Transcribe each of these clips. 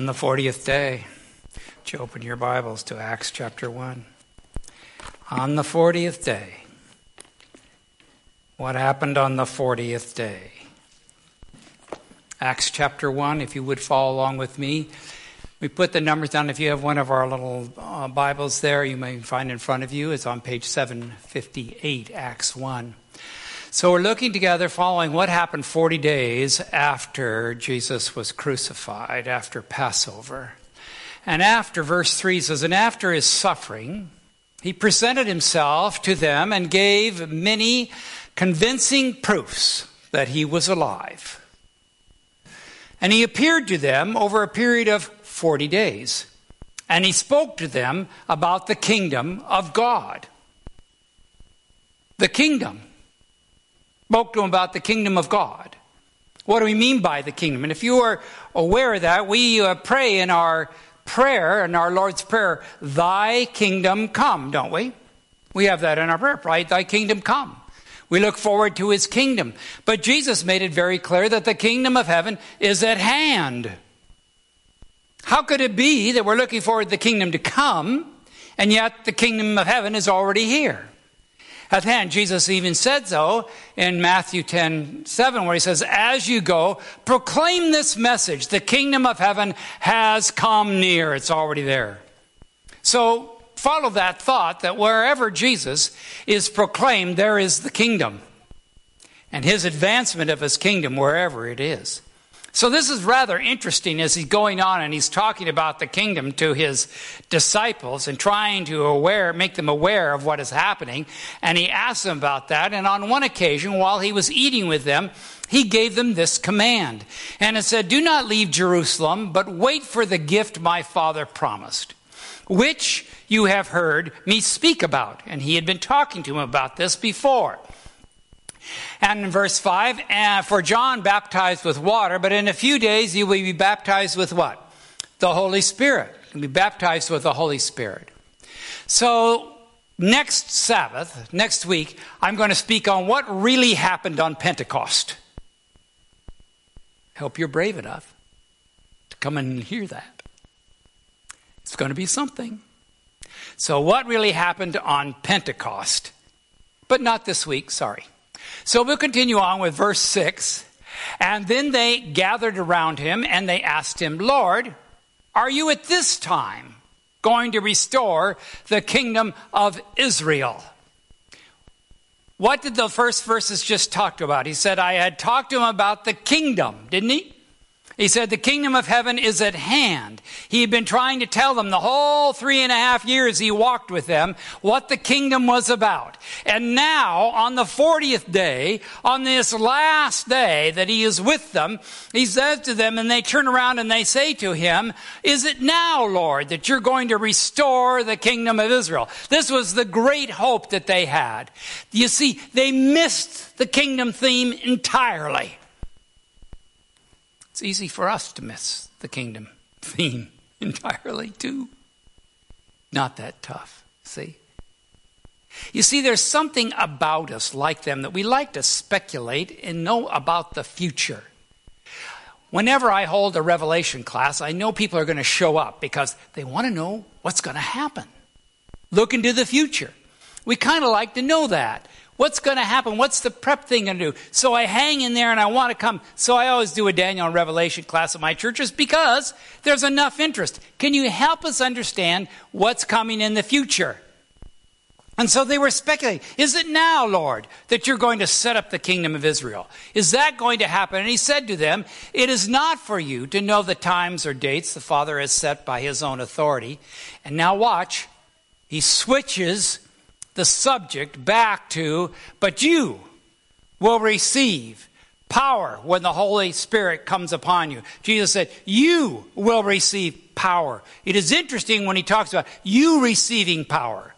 On the 40th day, would you open your Bibles to Acts chapter 1? On the 40th day, what happened on the 40th day? Acts chapter 1, if you would follow along with me. We put the numbers down. If you have one of our little uh, Bibles there, you may find in front of you. It's on page 758, Acts 1. So we're looking together following what happened 40 days after Jesus was crucified, after Passover. And after, verse 3 says, And after his suffering, he presented himself to them and gave many convincing proofs that he was alive. And he appeared to them over a period of 40 days. And he spoke to them about the kingdom of God. The kingdom spoke to him about the kingdom of God. What do we mean by the kingdom? And if you are aware of that, we uh, pray in our prayer, in our Lord's Prayer, Thy kingdom come, don't we? We have that in our prayer, right? Thy kingdom come. We look forward to his kingdom. But Jesus made it very clear that the kingdom of heaven is at hand. How could it be that we're looking forward to the kingdom to come, and yet the kingdom of heaven is already here? At hand. Jesus even said so in Matthew 10 7, where he says, As you go, proclaim this message the kingdom of heaven has come near. It's already there. So follow that thought that wherever Jesus is proclaimed, there is the kingdom and his advancement of his kingdom wherever it is. So this is rather interesting as he's going on and he's talking about the kingdom to his disciples and trying to aware, make them aware of what is happening. And he asks them about that. And on one occasion, while he was eating with them, he gave them this command. And it said, Do not leave Jerusalem, but wait for the gift my father promised, which you have heard me speak about. And he had been talking to him about this before. And in verse 5, uh, for John baptized with water, but in a few days you will be baptized with what? The Holy Spirit. You'll be baptized with the Holy Spirit. So, next Sabbath, next week, I'm going to speak on what really happened on Pentecost. Hope you're brave enough to come and hear that. It's going to be something. So, what really happened on Pentecost? But not this week, sorry. So we'll continue on with verse 6. And then they gathered around him and they asked him, Lord, are you at this time going to restore the kingdom of Israel? What did the first verses just talk about? He said, I had talked to him about the kingdom, didn't he? He said, The kingdom of heaven is at hand. He had been trying to tell them the whole three and a half years he walked with them what the kingdom was about. And now, on the 40th day, on this last day that he is with them, he says to them, and they turn around and they say to him, Is it now, Lord, that you're going to restore the kingdom of Israel? This was the great hope that they had. You see, they missed the kingdom theme entirely. It's easy for us to miss the kingdom theme entirely, too. Not that tough, see? You see, there's something about us like them that we like to speculate and know about the future. Whenever I hold a revelation class, I know people are going to show up because they want to know what's going to happen. Look into the future. We kind of like to know that. What's going to happen? What's the prep thing going to do? So I hang in there and I want to come. So I always do a Daniel and Revelation class at my churches because there's enough interest. Can you help us understand what's coming in the future? And so they were speculating, is it now, Lord, that you're going to set up the kingdom of Israel? Is that going to happen? And he said to them, It is not for you to know the times or dates the Father has set by his own authority. And now watch, he switches the subject back to, but you will receive power when the Holy Spirit comes upon you. Jesus said, You will receive power. It is interesting when he talks about you receiving power.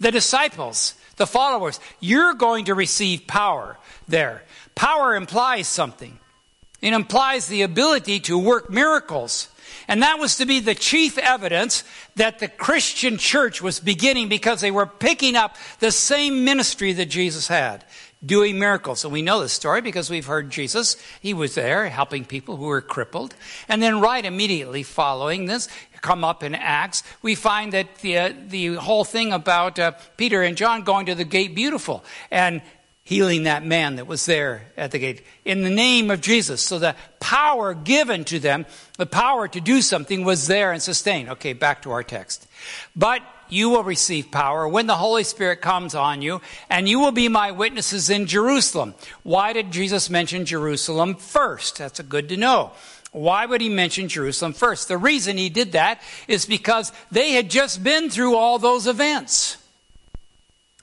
The disciples, the followers, you're going to receive power there. Power implies something, it implies the ability to work miracles. And that was to be the chief evidence that the Christian church was beginning because they were picking up the same ministry that Jesus had doing miracles. And we know this story because we've heard Jesus. He was there helping people who were crippled. And then right immediately following this, come up in Acts, we find that the, uh, the whole thing about uh, Peter and John going to the gate beautiful and healing that man that was there at the gate in the name of Jesus. So the power given to them, the power to do something was there and sustained. Okay, back to our text. But you will receive power when the Holy Spirit comes on you, and you will be my witnesses in Jerusalem. Why did Jesus mention Jerusalem first? That's a good to know. Why would he mention Jerusalem first? The reason he did that is because they had just been through all those events.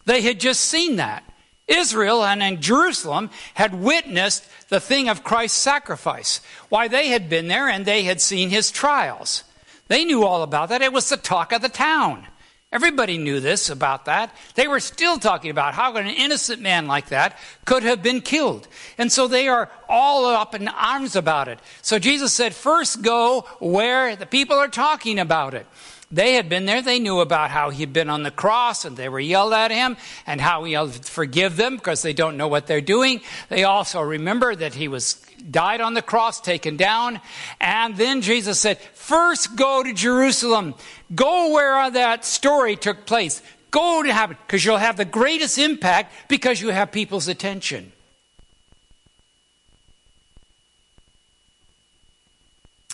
They had just seen that. Israel and in Jerusalem had witnessed the thing of Christ's sacrifice. Why they had been there and they had seen his trials. They knew all about that. It was the talk of the town. Everybody knew this about that. They were still talking about how an innocent man like that could have been killed. And so they are all up in arms about it. So Jesus said, first go where the people are talking about it. They had been there. They knew about how he'd been on the cross and they were yelled at him and how he yelled, forgive them because they don't know what they're doing. They also remember that he was died on the cross, taken down. And then Jesus said, first go to Jerusalem. Go where that story took place. Go to have it because you'll have the greatest impact because you have people's attention.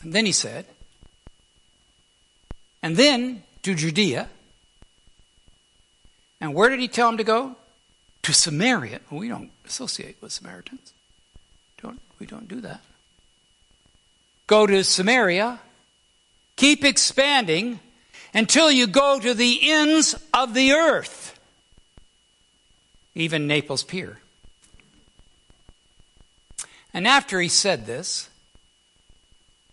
And then he said, and then to Judea. And where did he tell him to go? To Samaria. We don't associate with Samaritans. Don't, we don't do that. Go to Samaria. Keep expanding until you go to the ends of the earth. Even Naples Pier. And after he said this,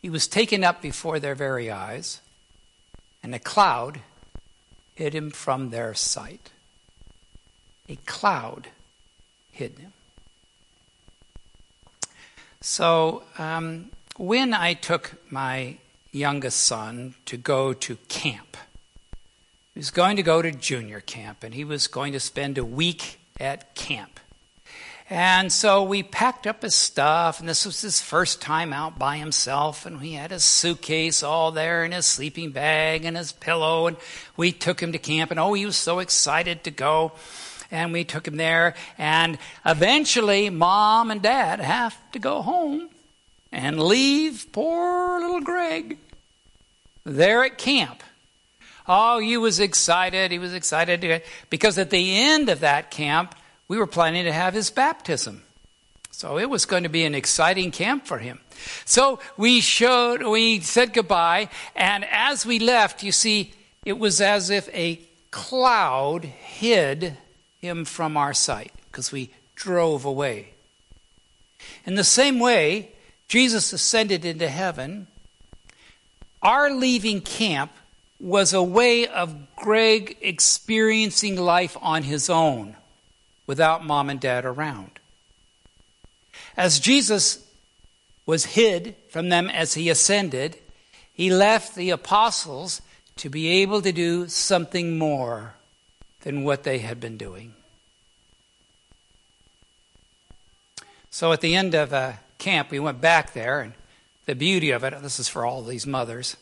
he was taken up before their very eyes and a cloud hid him from their sight. A cloud hid him. So, um, when I took my youngest son to go to camp, he was going to go to junior camp, and he was going to spend a week at camp. And so we packed up his stuff, and this was his first time out by himself. And he had his suitcase all there, and his sleeping bag, and his pillow. And we took him to camp, and oh, he was so excited to go. And we took him there, and eventually, mom and dad have to go home and leave poor little Greg there at camp. Oh, he was excited. He was excited to, because at the end of that camp, we were planning to have his baptism. So it was going to be an exciting camp for him. So we showed, we said goodbye, and as we left, you see, it was as if a cloud hid him from our sight because we drove away. In the same way, Jesus ascended into heaven. Our leaving camp was a way of Greg experiencing life on his own without mom and dad around. As Jesus was hid from them as he ascended, he left the apostles to be able to do something more than what they had been doing. So at the end of uh, camp, we went back there, and the beauty of it this is for all these mothers.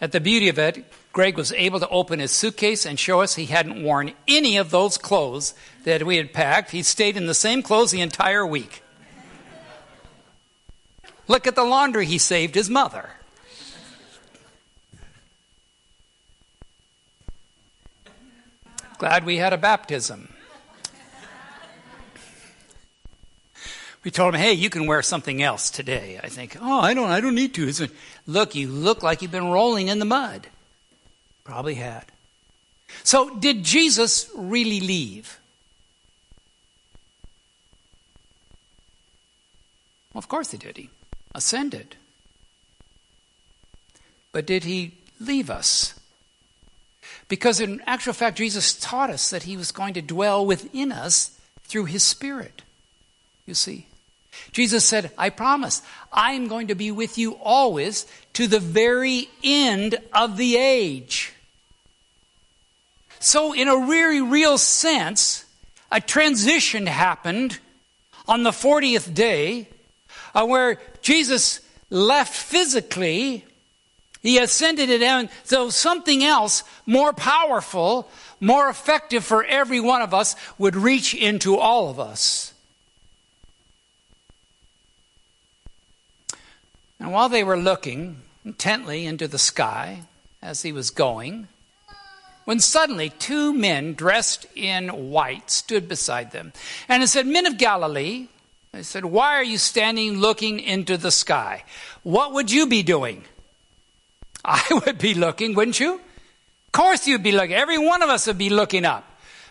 At the beauty of it, Greg was able to open his suitcase and show us he hadn't worn any of those clothes that we had packed. He stayed in the same clothes the entire week. Look at the laundry he saved his mother. Glad we had a baptism. We told him, "Hey, you can wear something else today." I think, "Oh, I don't I don't need to." Look, you look like you've been rolling in the mud. Probably had. So, did Jesus really leave? Well, of course he did. He ascended. But did he leave us? Because in actual fact, Jesus taught us that he was going to dwell within us through his Spirit. You see? Jesus said, I promise, I'm going to be with you always to the very end of the age. So, in a very real sense, a transition happened on the 40th day, uh, where Jesus left physically, he ascended it down. So something else more powerful, more effective for every one of us would reach into all of us. And while they were looking intently into the sky as he was going, when suddenly two men dressed in white stood beside them. And it said, Men of Galilee, they said, Why are you standing looking into the sky? What would you be doing? I would be looking, wouldn't you? Of course you'd be looking. Every one of us would be looking up.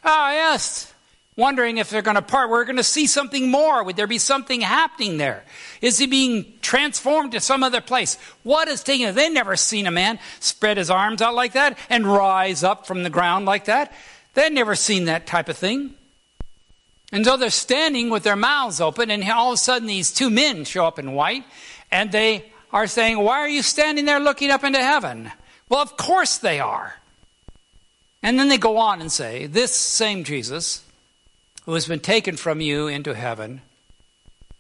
Ah, oh, yes wondering if they're going to part. We're going to see something more. Would there be something happening there? Is he being transformed to some other place? What is taking? They've never seen a man spread his arms out like that and rise up from the ground like that. They've never seen that type of thing. And so they're standing with their mouths open, and all of a sudden these two men show up in white, and they are saying, Why are you standing there looking up into heaven? Well, of course they are. And then they go on and say, This same Jesus, who has been taken from you into heaven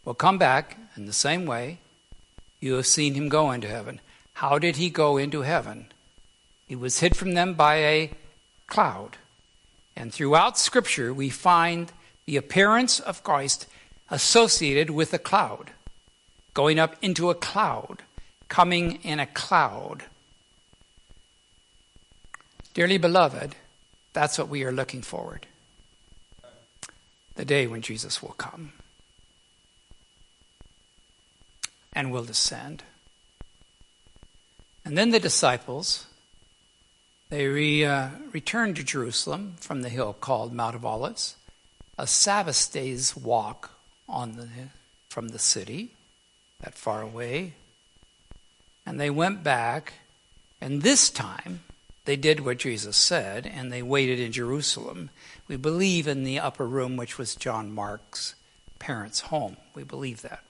will come back in the same way you have seen him go into heaven. How did he go into heaven? He was hid from them by a cloud. And throughout Scripture, we find the appearance of Christ associated with a cloud, going up into a cloud, coming in a cloud. Dearly beloved, that's what we are looking forward the day when Jesus will come and will descend. And then the disciples, they re, uh, returned to Jerusalem from the hill called Mount of Olives, a Sabbath day's walk on the, from the city, that far away. And they went back, and this time they did what Jesus said, and they waited in Jerusalem. We believe in the upper room, which was John Mark's parents' home. We believe that.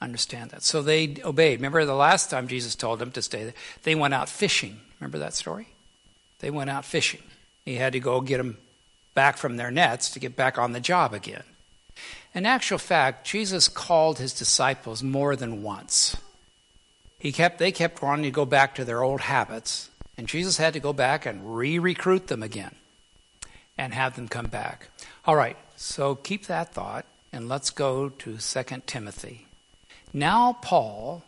Understand that. So they obeyed. Remember the last time Jesus told them to stay there? They went out fishing. Remember that story? They went out fishing. He had to go get them back from their nets to get back on the job again. In actual fact, Jesus called his disciples more than once. He kept, they kept wanting to go back to their old habits and Jesus had to go back and re recruit them again and have them come back. All right, so keep that thought and let's go to 2 Timothy. Now, Paul,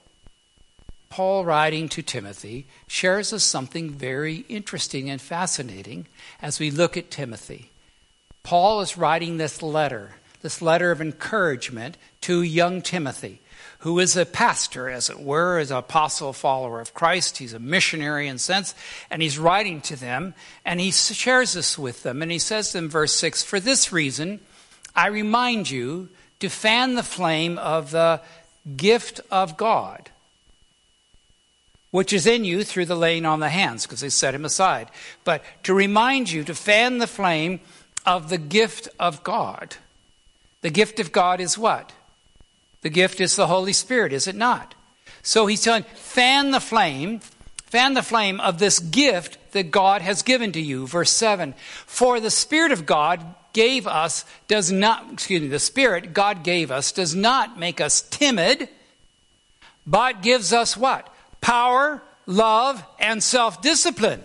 Paul writing to Timothy, shares us something very interesting and fascinating as we look at Timothy. Paul is writing this letter, this letter of encouragement to young Timothy who is a pastor, as it were, as an apostle follower of Christ. He's a missionary in sense, and he's writing to them, and he shares this with them. And he says in verse 6 For this reason, I remind you to fan the flame of the gift of God, which is in you through the laying on the hands, because they set him aside. But to remind you to fan the flame of the gift of God. The gift of God is what? The gift is the Holy Spirit, is it not? So he's telling, fan the flame, fan the flame of this gift that God has given to you. Verse 7 For the Spirit of God gave us, does not, excuse me, the Spirit God gave us does not make us timid, but gives us what? Power, love, and self discipline.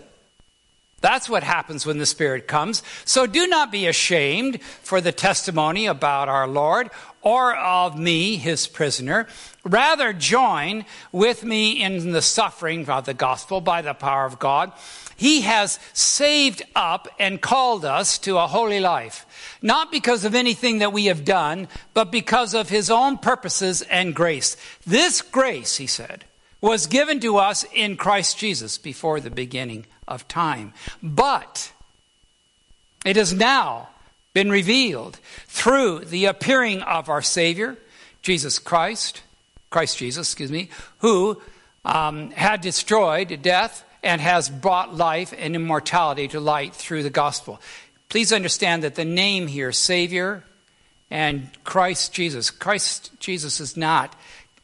That's what happens when the Spirit comes. So do not be ashamed for the testimony about our Lord or of me, his prisoner. Rather, join with me in the suffering of the gospel by the power of God. He has saved up and called us to a holy life, not because of anything that we have done, but because of his own purposes and grace. This grace, he said, was given to us in Christ Jesus before the beginning of time. But it has now been revealed through the appearing of our Savior, Jesus Christ, Christ Jesus, excuse me, who um, had destroyed death and has brought life and immortality to light through the gospel. Please understand that the name here, Savior and Christ Jesus, Christ Jesus is not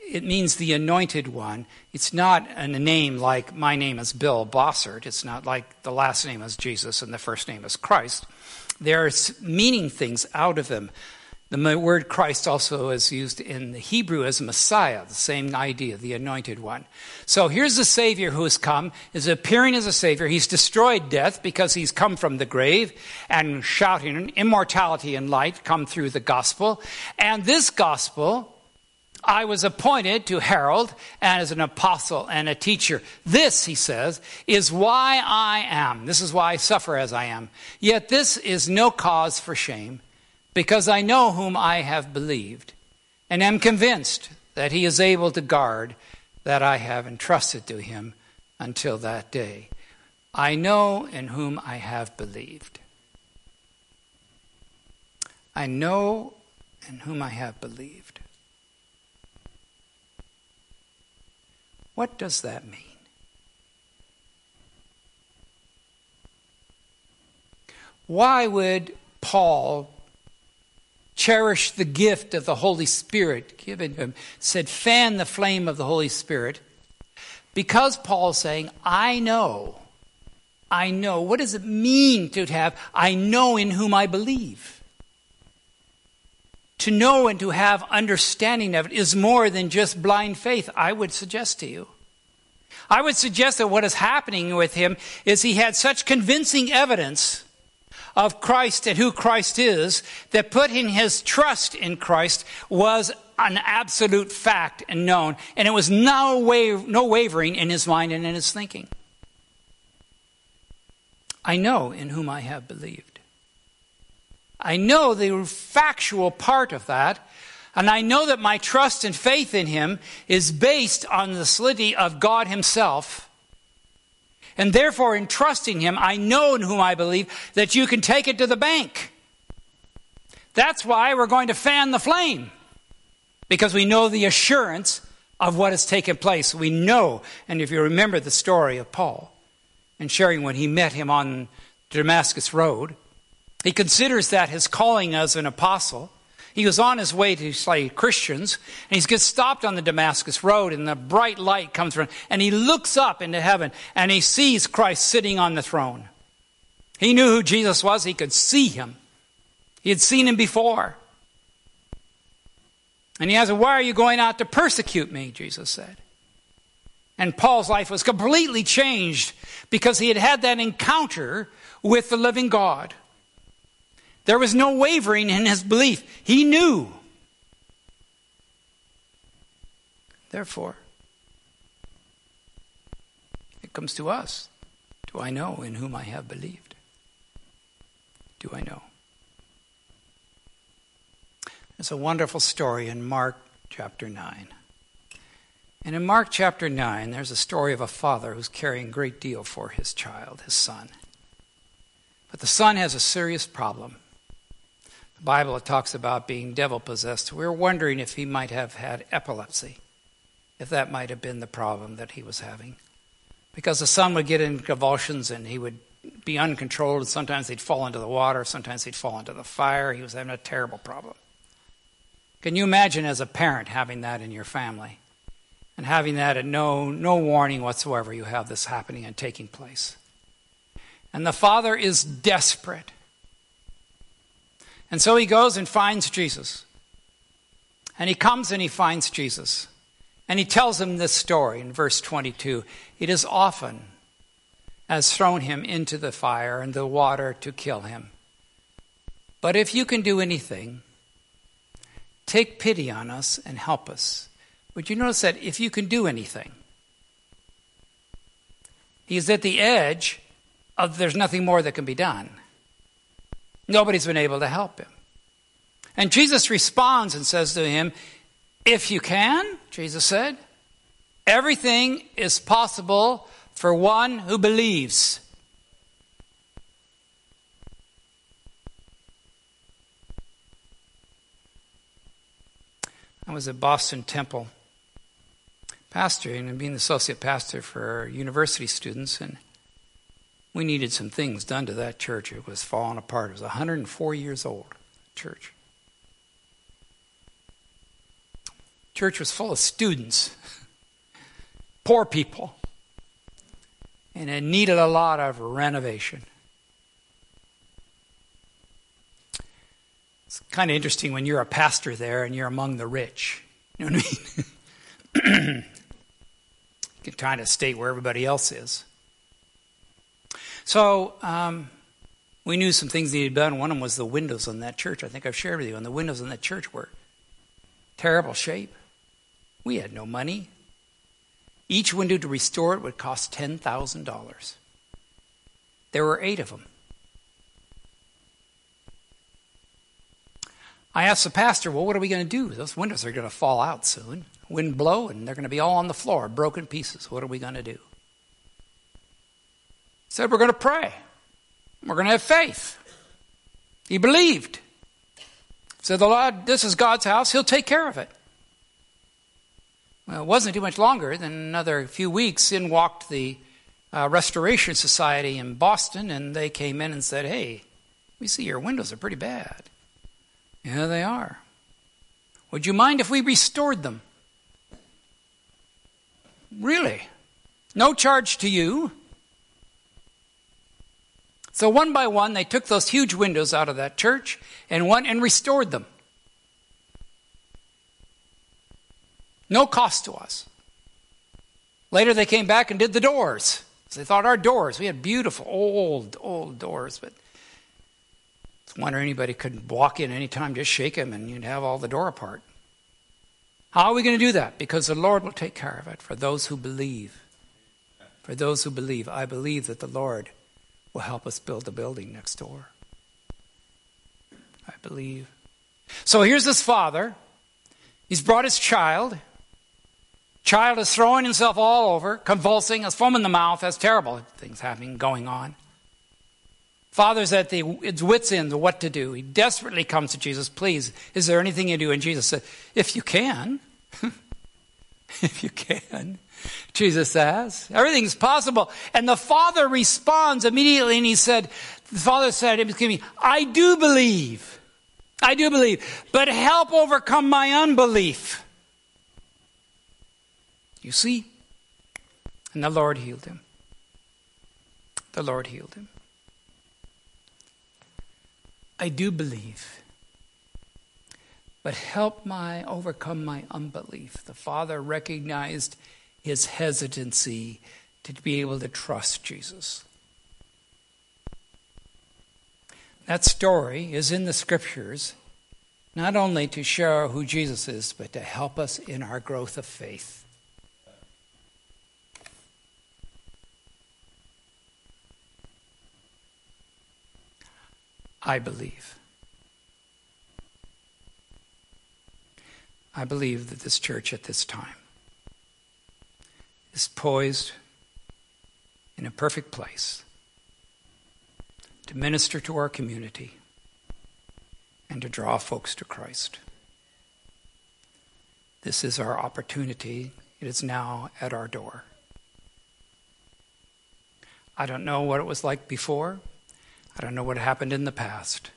it means the anointed one. It's not a name like my name is Bill Bossert. It's not like the last name is Jesus and the first name is Christ. They're meaning things out of them. The word Christ also is used in the Hebrew as Messiah, the same idea, the anointed one. So here's the Savior who has come, is appearing as a Savior. He's destroyed death because he's come from the grave and shouting immortality and light come through the gospel. And this gospel, I was appointed to herald and as an apostle and a teacher. This, he says, is why I am. This is why I suffer as I am. Yet this is no cause for shame because I know whom I have believed, and am convinced that he is able to guard that I have entrusted to him until that day. I know in whom I have believed. I know in whom I have believed. What does that mean? Why would Paul cherish the gift of the Holy Spirit given him, said, fan the flame of the Holy Spirit. Because Paul's saying, I know, I know. What does it mean to have, I know in whom I believe? To know and to have understanding of it is more than just blind faith, I would suggest to you. I would suggest that what is happening with him is he had such convincing evidence of Christ and who Christ is that putting his trust in Christ was an absolute fact and known. And it was no, wa- no wavering in his mind and in his thinking. I know in whom I have believed. I know the factual part of that. And I know that my trust and faith in him is based on the solidity of God himself and therefore, in trusting Him, I know in whom I believe that you can take it to the bank. That's why we're going to fan the flame, because we know the assurance of what has taken place. We know, and if you remember the story of Paul and sharing when he met him on Damascus Road, he considers that his calling as an apostle. He was on his way to slay Christians, and he gets stopped on the Damascus Road, and the bright light comes from, and he looks up into heaven, and he sees Christ sitting on the throne. He knew who Jesus was, he could see him. He had seen him before. And he asked, Why are you going out to persecute me? Jesus said. And Paul's life was completely changed because he had had that encounter with the living God. There was no wavering in his belief. He knew. Therefore, it comes to us. Do I know in whom I have believed? Do I know? There's a wonderful story in Mark chapter 9. And in Mark chapter 9, there's a story of a father who's caring a great deal for his child, his son. But the son has a serious problem. Bible, it talks about being devil possessed. We are wondering if he might have had epilepsy, if that might have been the problem that he was having. Because the son would get in convulsions and he would be uncontrolled, and sometimes he'd fall into the water, sometimes he'd fall into the fire. He was having a terrible problem. Can you imagine as a parent having that in your family? And having that at no, no warning whatsoever, you have this happening and taking place. And the father is desperate. And so he goes and finds Jesus. And he comes and he finds Jesus. And he tells him this story in verse 22. It is often has thrown him into the fire and the water to kill him. But if you can do anything, take pity on us and help us. Would you notice that if you can do anything, he's at the edge of there's nothing more that can be done. Nobody's been able to help him. And Jesus responds and says to him, If you can, Jesus said, everything is possible for one who believes. I was at Boston Temple pastoring and being the associate pastor for university students, and we needed some things done to that church. It was falling apart. It was 104 years old, church. Church was full of students, poor people, and it needed a lot of renovation. It's kind of interesting when you're a pastor there and you're among the rich. You know what I mean? you can kind of state where everybody else is. So um, we knew some things needed done. One of them was the windows on that church. I think I've shared with you. And the windows in that church were terrible shape. We had no money. Each window to restore it would cost $10,000. There were eight of them. I asked the pastor, well, what are we going to do? Those windows are going to fall out soon. Wind blow, and they're going to be all on the floor, broken pieces. What are we going to do? Said, We're going to pray. We're going to have faith. He believed. Said, The Lord, this is God's house. He'll take care of it. Well, it wasn't too much longer than another few weeks. In walked the uh, Restoration Society in Boston, and they came in and said, Hey, we see your windows are pretty bad. Yeah, they are. Would you mind if we restored them? Really? No charge to you. So one by one, they took those huge windows out of that church and went and restored them. No cost to us. Later, they came back and did the doors. So they thought our doors, we had beautiful, old, old doors, but I wonder anybody could walk in anytime, just shake them, and you'd have all the door apart. How are we going to do that? Because the Lord will take care of it for those who believe. For those who believe. I believe that the Lord will help us build the building next door. I believe. So here's this father. He's brought his child. Child is throwing himself all over, convulsing, has foam in the mouth, has terrible things happening, going on. Father's at the its wits end of what to do. He desperately comes to Jesus. Please, is there anything you do? And Jesus said, If you can, if you can. Jesus says. Everything's possible. And the father responds immediately and he said, the father said, excuse me, I do believe. I do believe. But help overcome my unbelief. You see? And the Lord healed him. The Lord healed him. I do believe but help my overcome my unbelief. The father recognized his hesitancy to be able to trust Jesus. That story is in the scriptures not only to show who Jesus is, but to help us in our growth of faith. I believe. I believe that this church at this time is poised in a perfect place to minister to our community and to draw folks to Christ. This is our opportunity. It is now at our door. I don't know what it was like before. I don't know what happened in the past.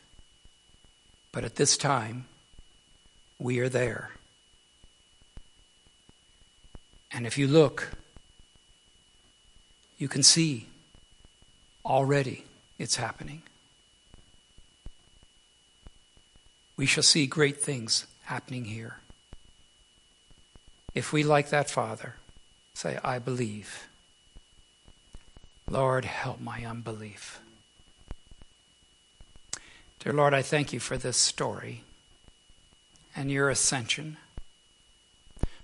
But at this time, we are there. And if you look, you can see already it's happening. We shall see great things happening here. If we, like that Father, say, I believe, Lord, help my unbelief. Dear Lord, I thank you for this story and your ascension.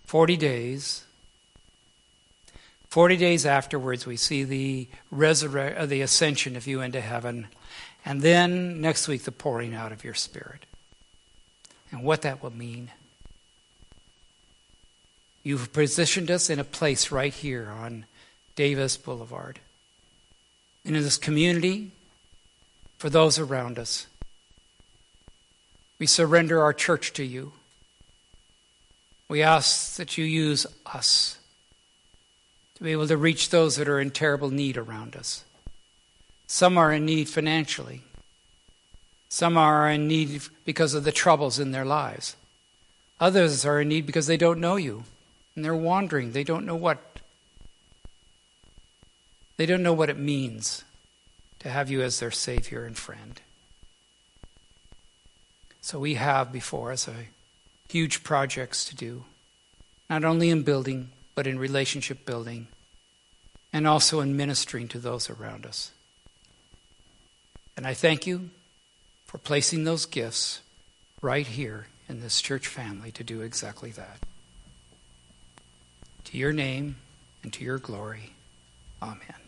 Forty days 40 days afterwards, we see the, resurre- uh, the ascension of you into heaven. And then next week, the pouring out of your Spirit. And what that will mean. You've positioned us in a place right here on Davis Boulevard. And in this community, for those around us. We surrender our church to you. We ask that you use us be able to reach those that are in terrible need around us. Some are in need financially, some are in need because of the troubles in their lives. Others are in need because they don't know you and they're wandering. They don't know what they don't know what it means to have you as their savior and friend. So we have before us a huge projects to do, not only in building, but in relationship building, and also in ministering to those around us. And I thank you for placing those gifts right here in this church family to do exactly that. To your name and to your glory. Amen.